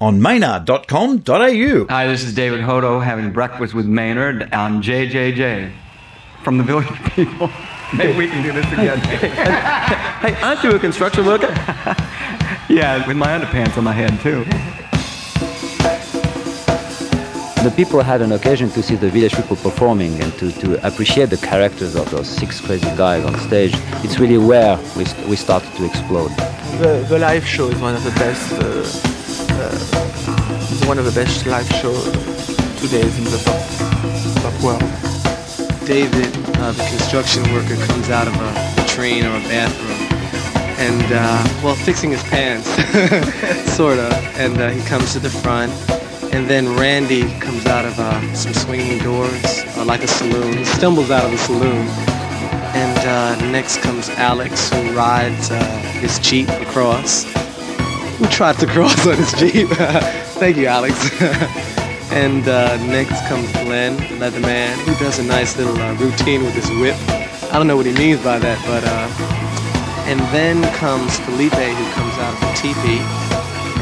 on maynard.com.au. Hi, this is David Hodo having breakfast with Maynard on JJJ from the Village People. Maybe we can do this again. Hey, aren't you a construction worker? yeah, with my underpants on my head, too. The people had an occasion to see the village people performing and to, to appreciate the characters of those six crazy guys on stage. It's really where we, we started to explode. The, the live show is one of the best. Uh, uh, one of the best live shows today in the pop, pop world. David, uh, the construction worker, comes out of a train or a bathroom, and uh, well, fixing his pants, sorta. And uh, he comes to the front, and then Randy comes out of uh, some swinging doors, uh, like a saloon. He stumbles out of the saloon. And uh, next comes Alex, who rides his Jeep across. Who trots across on his Jeep? Thank you, Alex. and uh, next comes Glenn, the Leatherman, who does a nice little uh, routine with his whip. I don't know what he means by that, but. Uh, and then comes Felipe, who comes out of the teepee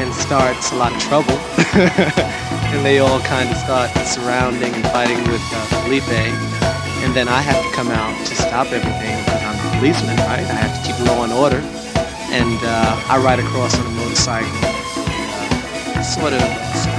and starts a lot of trouble. and they all kind of start surrounding and fighting with uh, Felipe. And then I have to come out to stop everything because I'm a policeman, right? I have to keep law and order. And uh, I ride across on a motorcycle, sort of,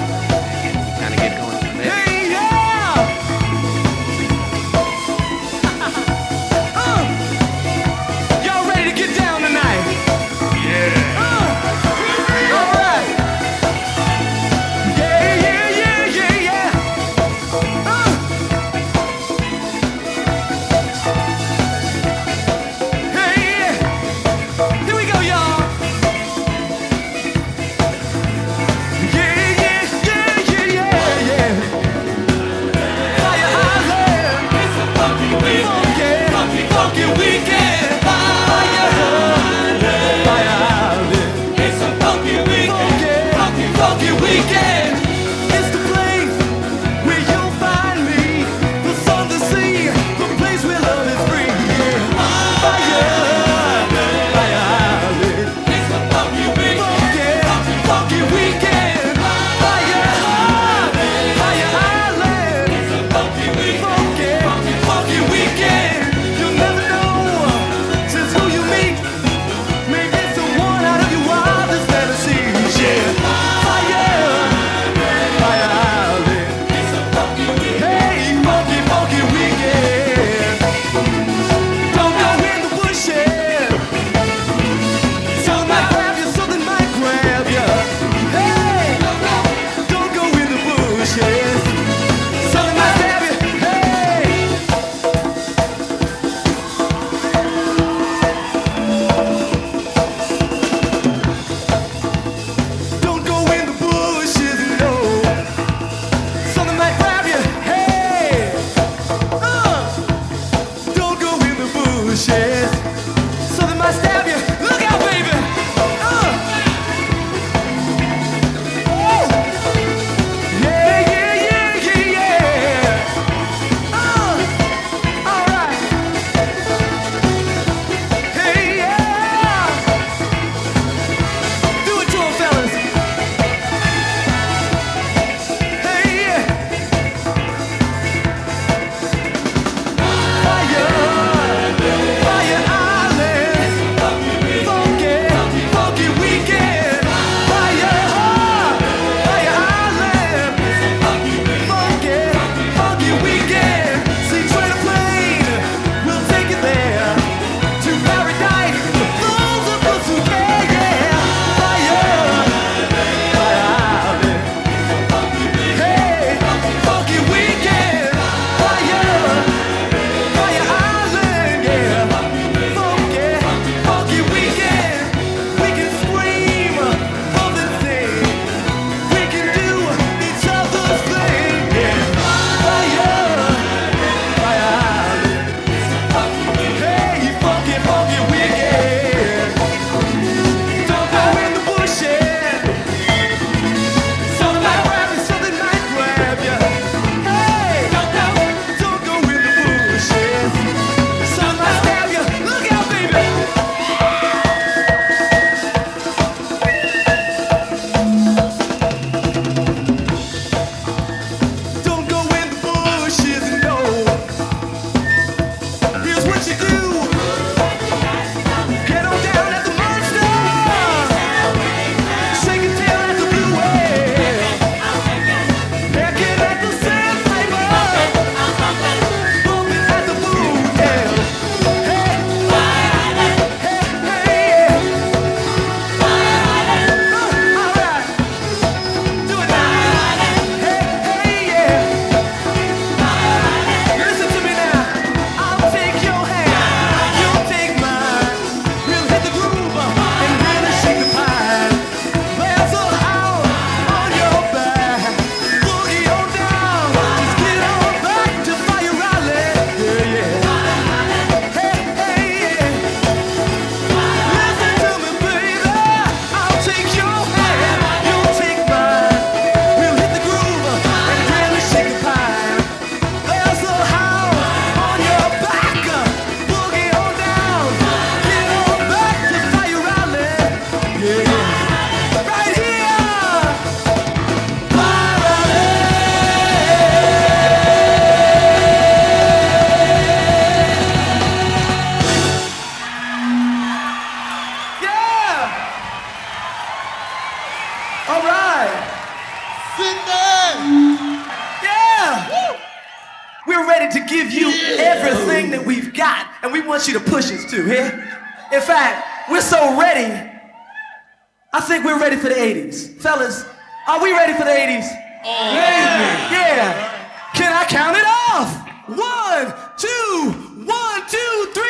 Funky weekend. Are we ready for the 80s? Oh. Yeah. yeah. Can I count it off? One, two, one, two, three.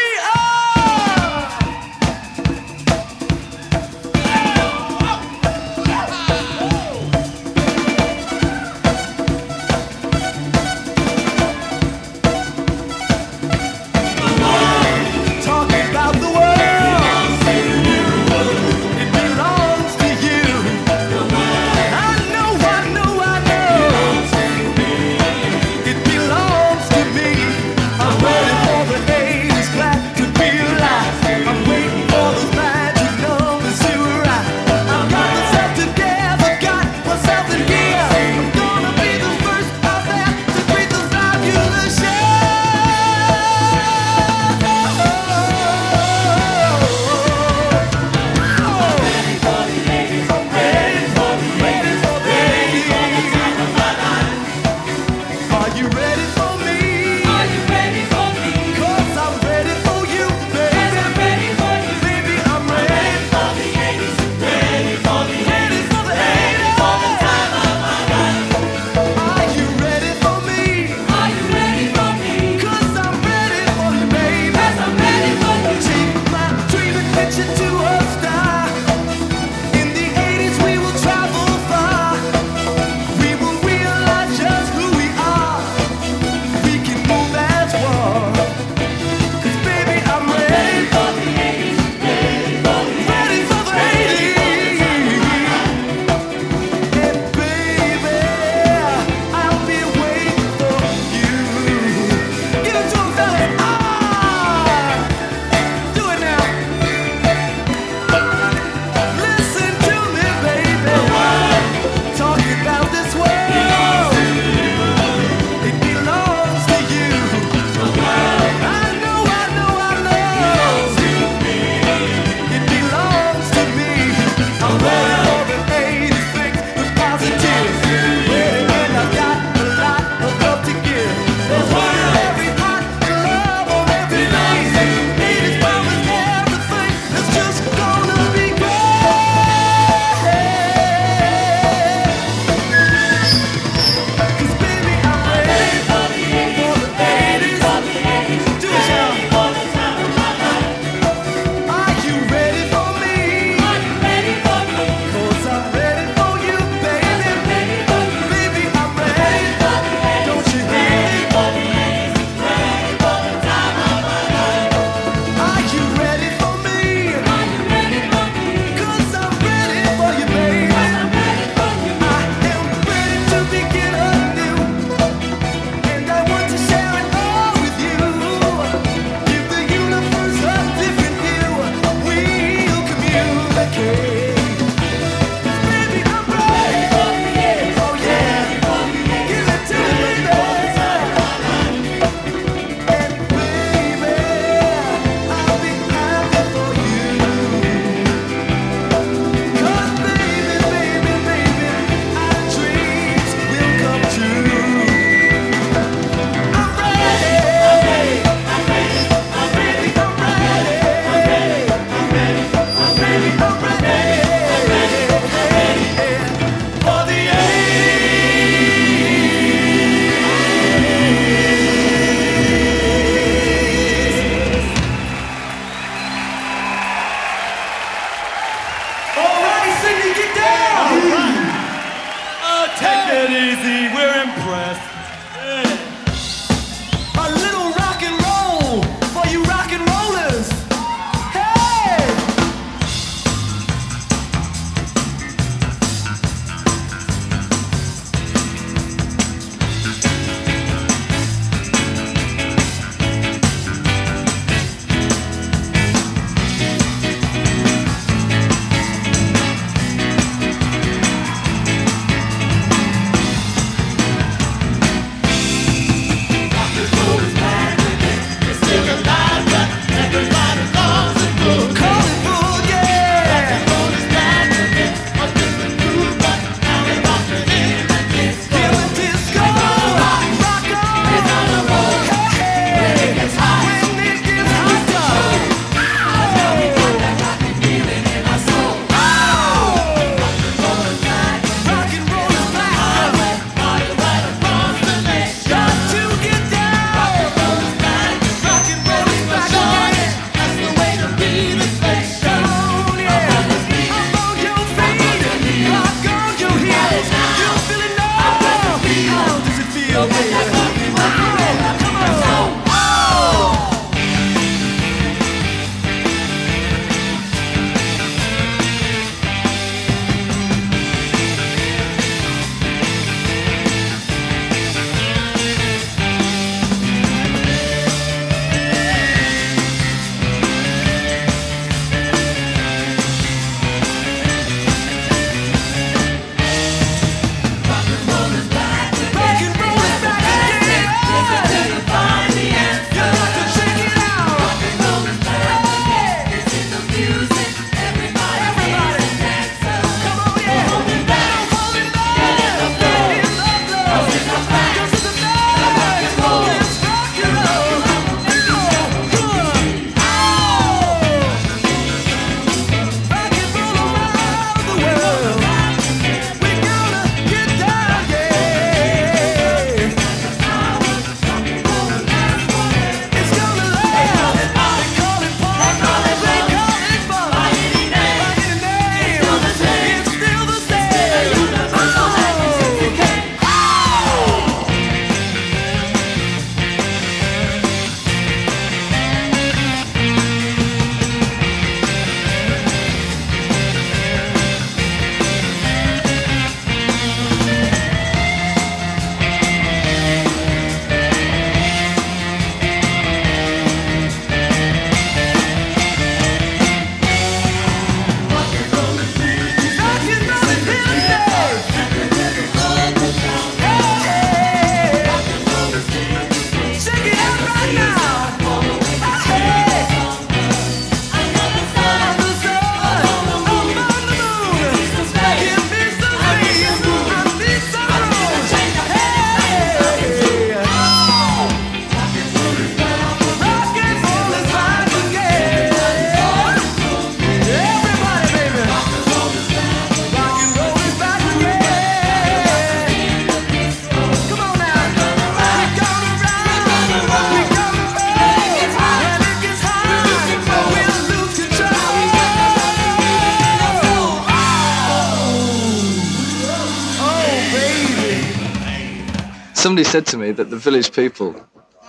Said to me that the Village People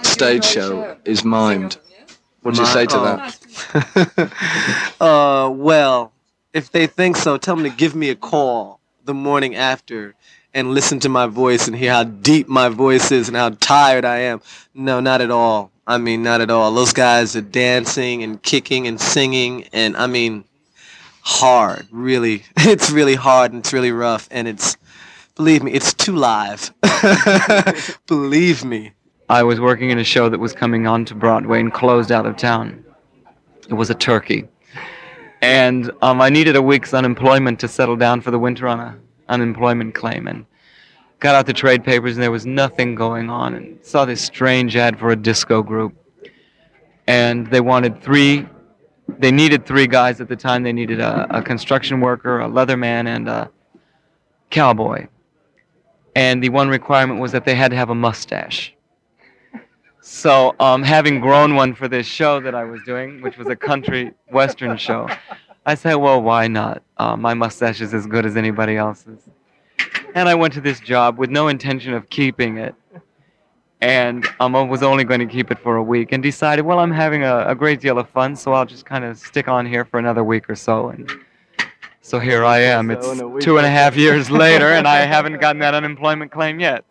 stage show is mimed. What do you say to that? Uh, well, if they think so, tell them to give me a call the morning after and listen to my voice and hear how deep my voice is and how tired I am. No, not at all. I mean, not at all. Those guys are dancing and kicking and singing, and I mean, hard. Really, it's really hard and it's really rough, and it's, believe me, it's too live. believe me. I was working in a show that was coming on to Broadway and closed out of town. It was a turkey. And um, I needed a week's unemployment to settle down for the winter on a unemployment claim. And got out the trade papers and there was nothing going on. And saw this strange ad for a disco group. And they wanted three, they needed three guys at the time. They needed a, a construction worker, a leatherman, and a cowboy. And the one requirement was that they had to have a mustache. So, um, having grown one for this show that I was doing, which was a country western show, I said, well, why not? Uh, my mustache is as good as anybody else's. And I went to this job with no intention of keeping it. And um, I was only going to keep it for a week and decided, well, I'm having a, a great deal of fun, so I'll just kind of stick on here for another week or so. And so here I am. It's two and a half years later, and I haven't gotten that unemployment claim yet.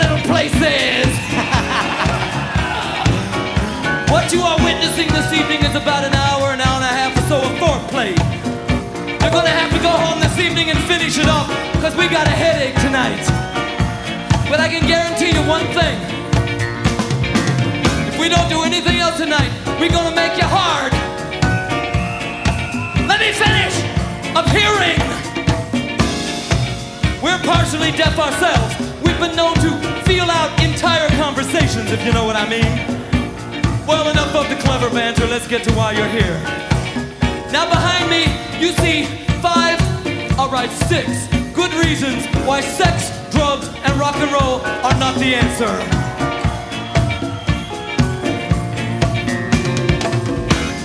Little places. what you are witnessing this evening is about an hour, an hour and a half or so of foreplay. You're gonna have to go home this evening and finish it off, because we got a headache tonight. But I can guarantee you one thing. If we don't do anything else tonight, we're gonna make you hard. Let me finish! Of hearing! We're partially deaf ourselves. Been known to feel out entire conversations, if you know what I mean. Well, enough of the clever banter. Let's get to why you're here. Now, behind me, you see five, alright, six good reasons why sex, drugs, and rock and roll are not the answer.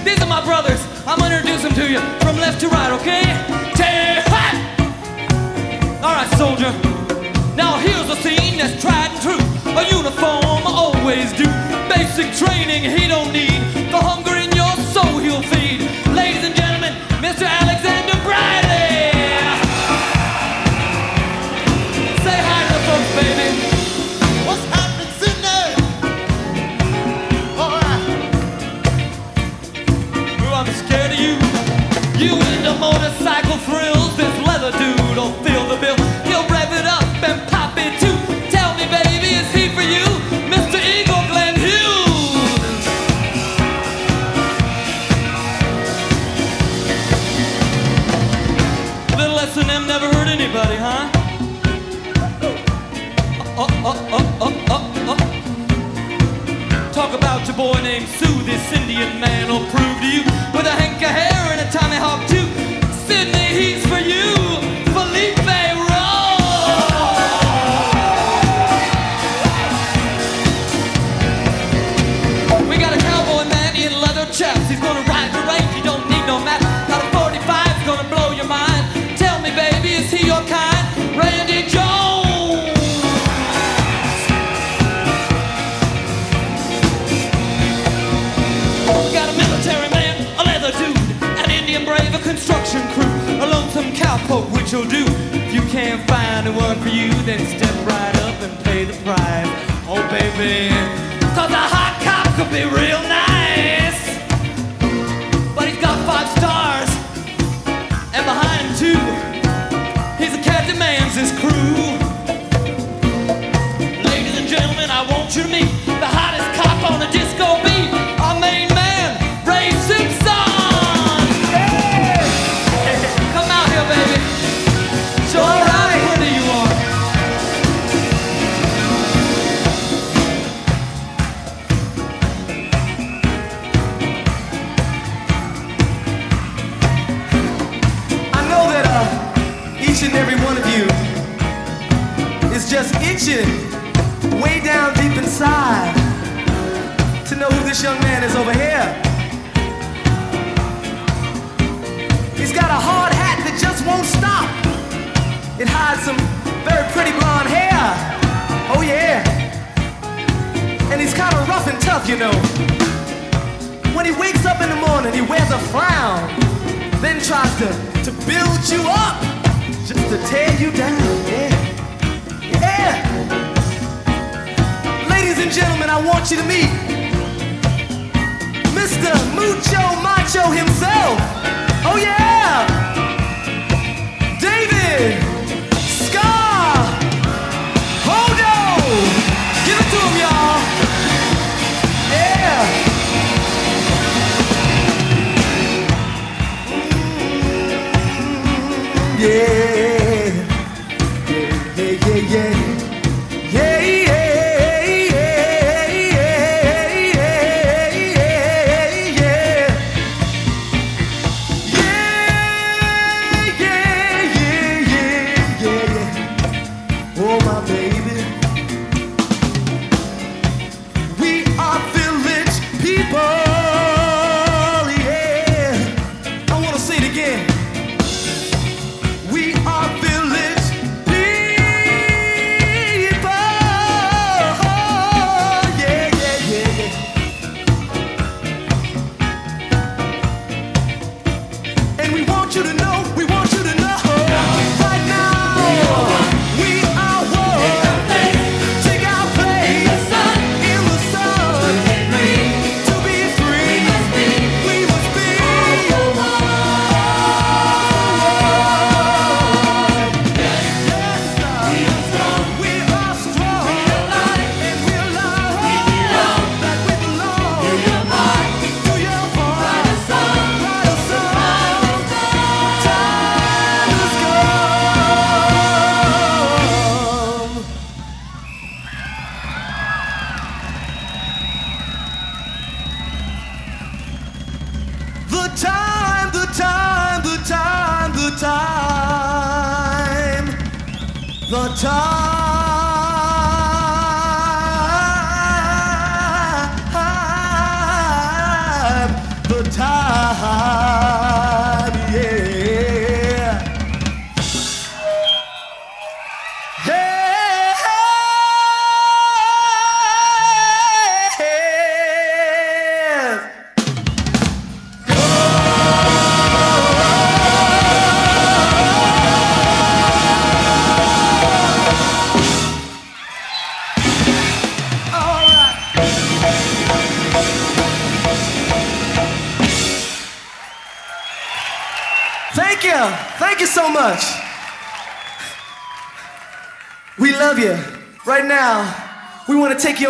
These are my brothers. I'm gonna introduce them to you from left to right, okay? Tay- Alright, soldier. Now here's a scene that's tried and true. A uniform always do. Basic training he don't need. The hunger Indian man will prove to you will do. If you can't find a one for you, then step right up and pay the price. Oh, baby, cause a hot cop could be real nice. But he's got five stars, and behind him, too, he's a cat demands his crew. Ladies and gentlemen, I want you to meet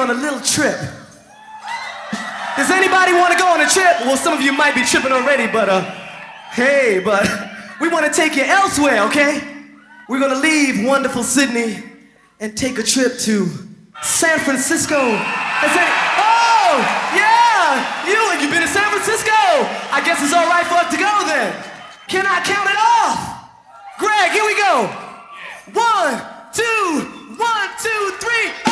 on a little trip. Does anybody want to go on a trip? Well, some of you might be tripping already, but uh, hey, but we want to take you elsewhere, okay? We're gonna leave wonderful Sydney and take a trip to San Francisco. Has any- oh, yeah! You, have you been to San Francisco? I guess it's all right for us to go then. Can I count it off? Greg, here we go. One, two, one, two, three.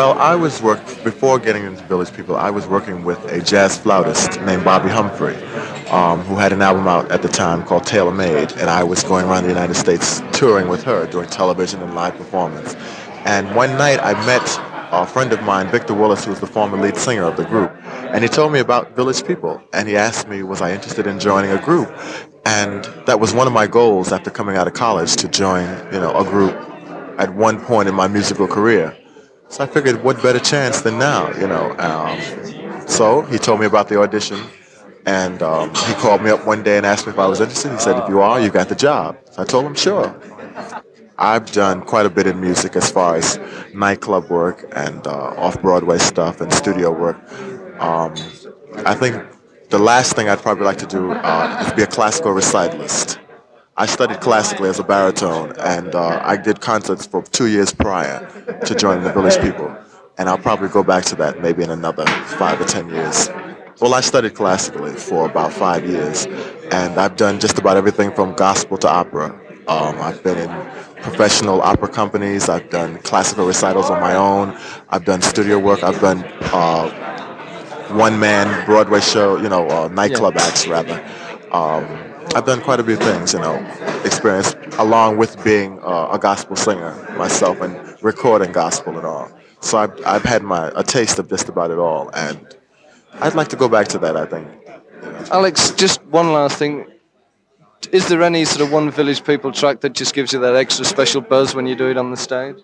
Well, I was work before getting into Village People. I was working with a jazz flautist named Bobbi Humphrey, um, who had an album out at the time called Tailor Made, and I was going around the United States touring with her, doing television and live performance. And one night I met a friend of mine, Victor Willis, who was the former lead singer of the group, and he told me about Village People, and he asked me was I interested in joining a group, and that was one of my goals after coming out of college to join, you know, a group at one point in my musical career. So I figured, what better chance than now, you know? Um, so he told me about the audition, and um, he called me up one day and asked me if I was interested. He said, if you are, you've got the job. So I told him, sure. I've done quite a bit in music as far as nightclub work and uh, off-Broadway stuff and studio work. Um, I think the last thing I'd probably like to do uh, is be a classical recitalist. I studied classically as a baritone, and uh, I did concerts for two years prior to joining the Village People. And I'll probably go back to that maybe in another five or ten years. Well, I studied classically for about five years, and I've done just about everything from gospel to opera. Um, I've been in professional opera companies. I've done classical recitals on my own. I've done studio work. I've done uh, one-man Broadway show, you know, uh, nightclub acts rather. Um, I've done quite a few things, you know, experience along with being uh, a gospel singer myself and recording gospel and all. So I've, I've had my a taste of just about it all, and I'd like to go back to that. I think. Alex, just one last thing. Is there any sort of one Village People track that just gives you that extra special buzz when you do it on the stage?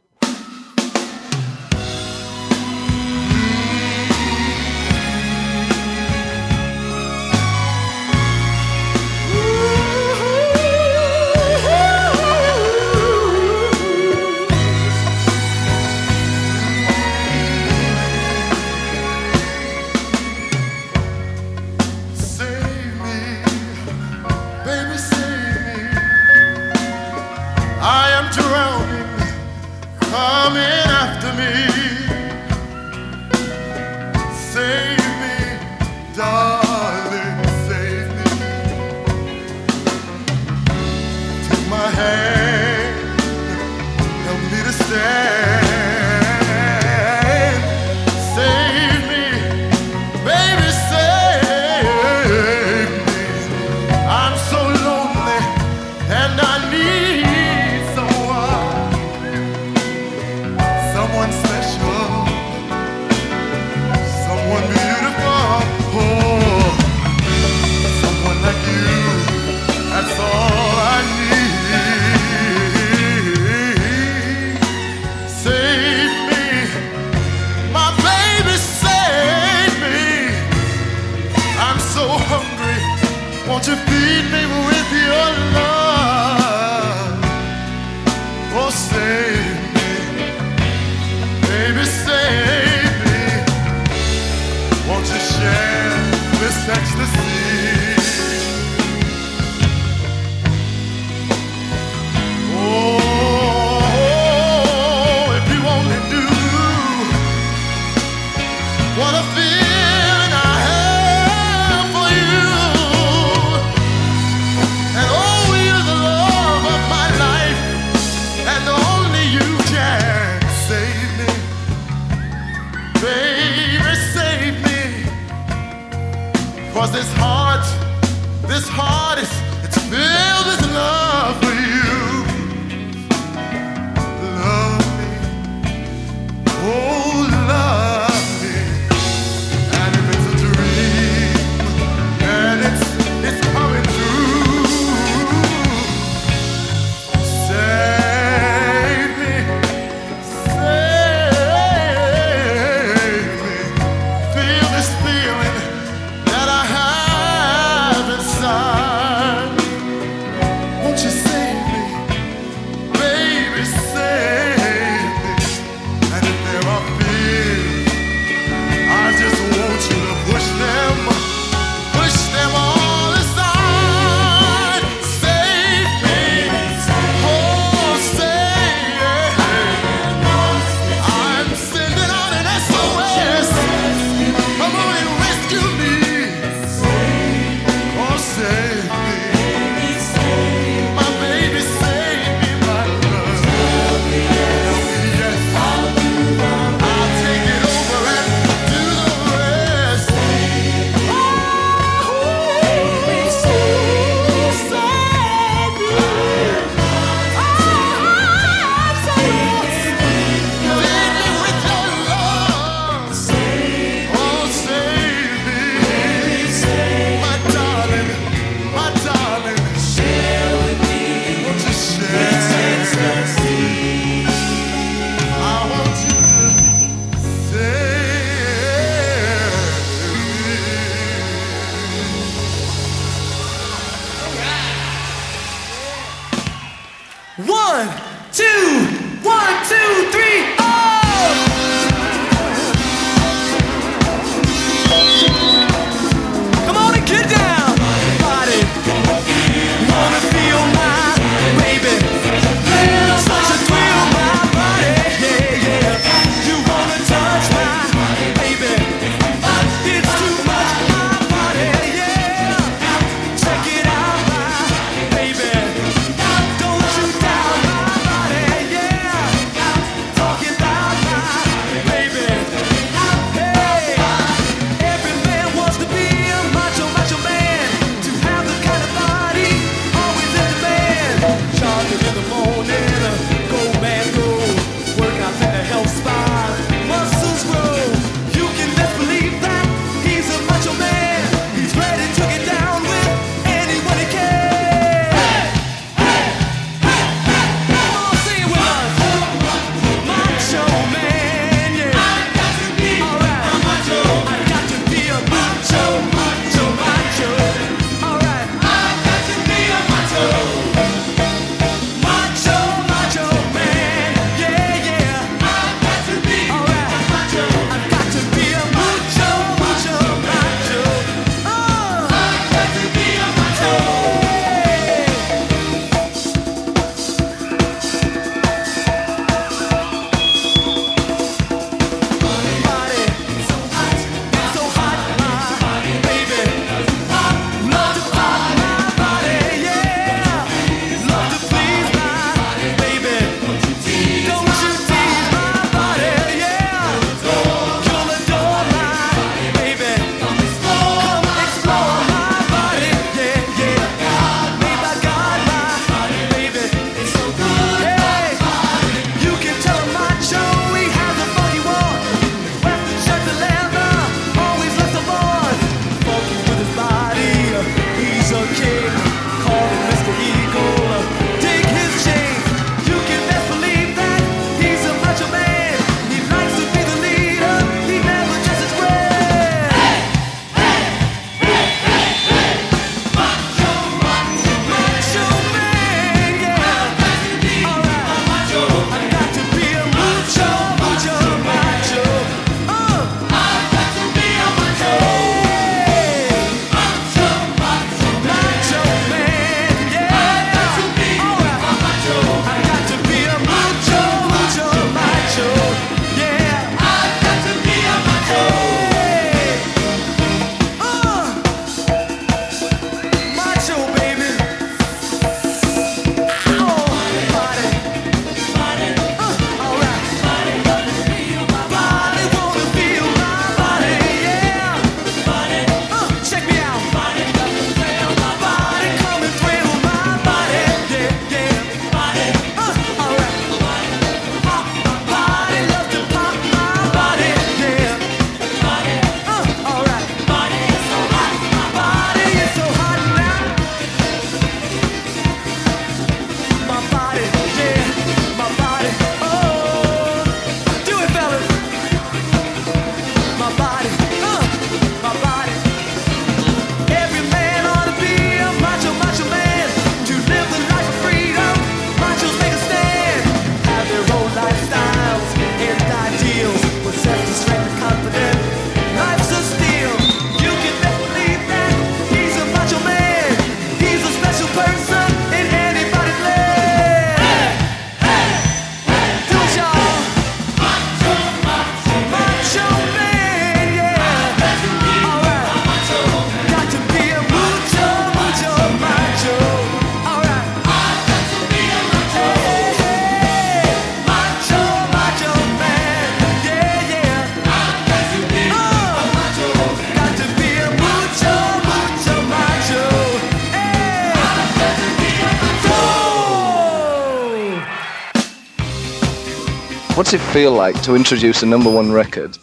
What's it feel like to introduce a number one record,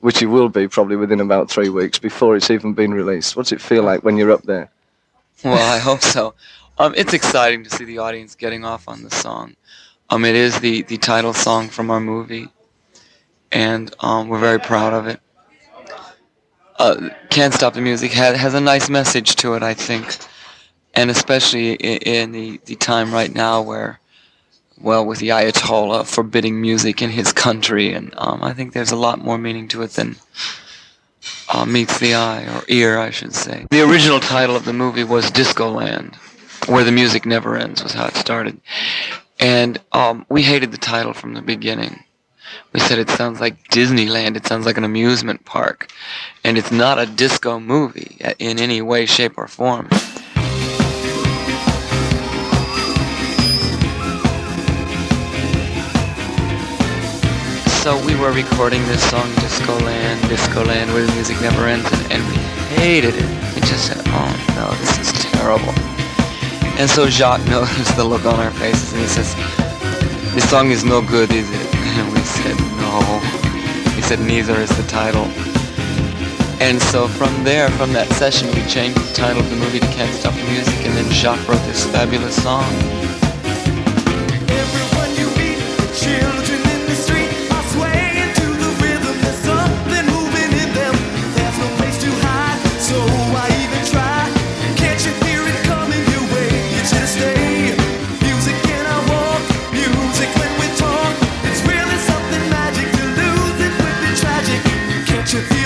which you will be probably within about three weeks before it's even been released? What's it feel like when you're up there? Well, I hope so. Um, it's exciting to see the audience getting off on the song. Um, it is the, the title song from our movie, and um, we're very proud of it. Uh, Can't Stop the Music has, has a nice message to it, I think, and especially in, in the, the time right now where, well, with the Ayatollah forbidding music in his country, and um, I think there's a lot more meaning to it than uh, meets the eye, or ear, I should say. The original title of the movie was Disco Land, where the music never ends, was how it started. And um, we hated the title from the beginning. We said it sounds like Disneyland, it sounds like an amusement park. And it's not a disco movie in any way, shape, or form. So we were recording this song, Disco Land, Disco Land, where the music never ends, and, we hated it. We just said, oh no, this is terrible. And so Jacques noticed the look on our faces, and he says, this song is no good, is it? And we said, no. He said, neither is the title. And so from there, from that session, we changed the title of the movie to Can't Stop the Music, and then Jacques wrote this fabulous song. Can't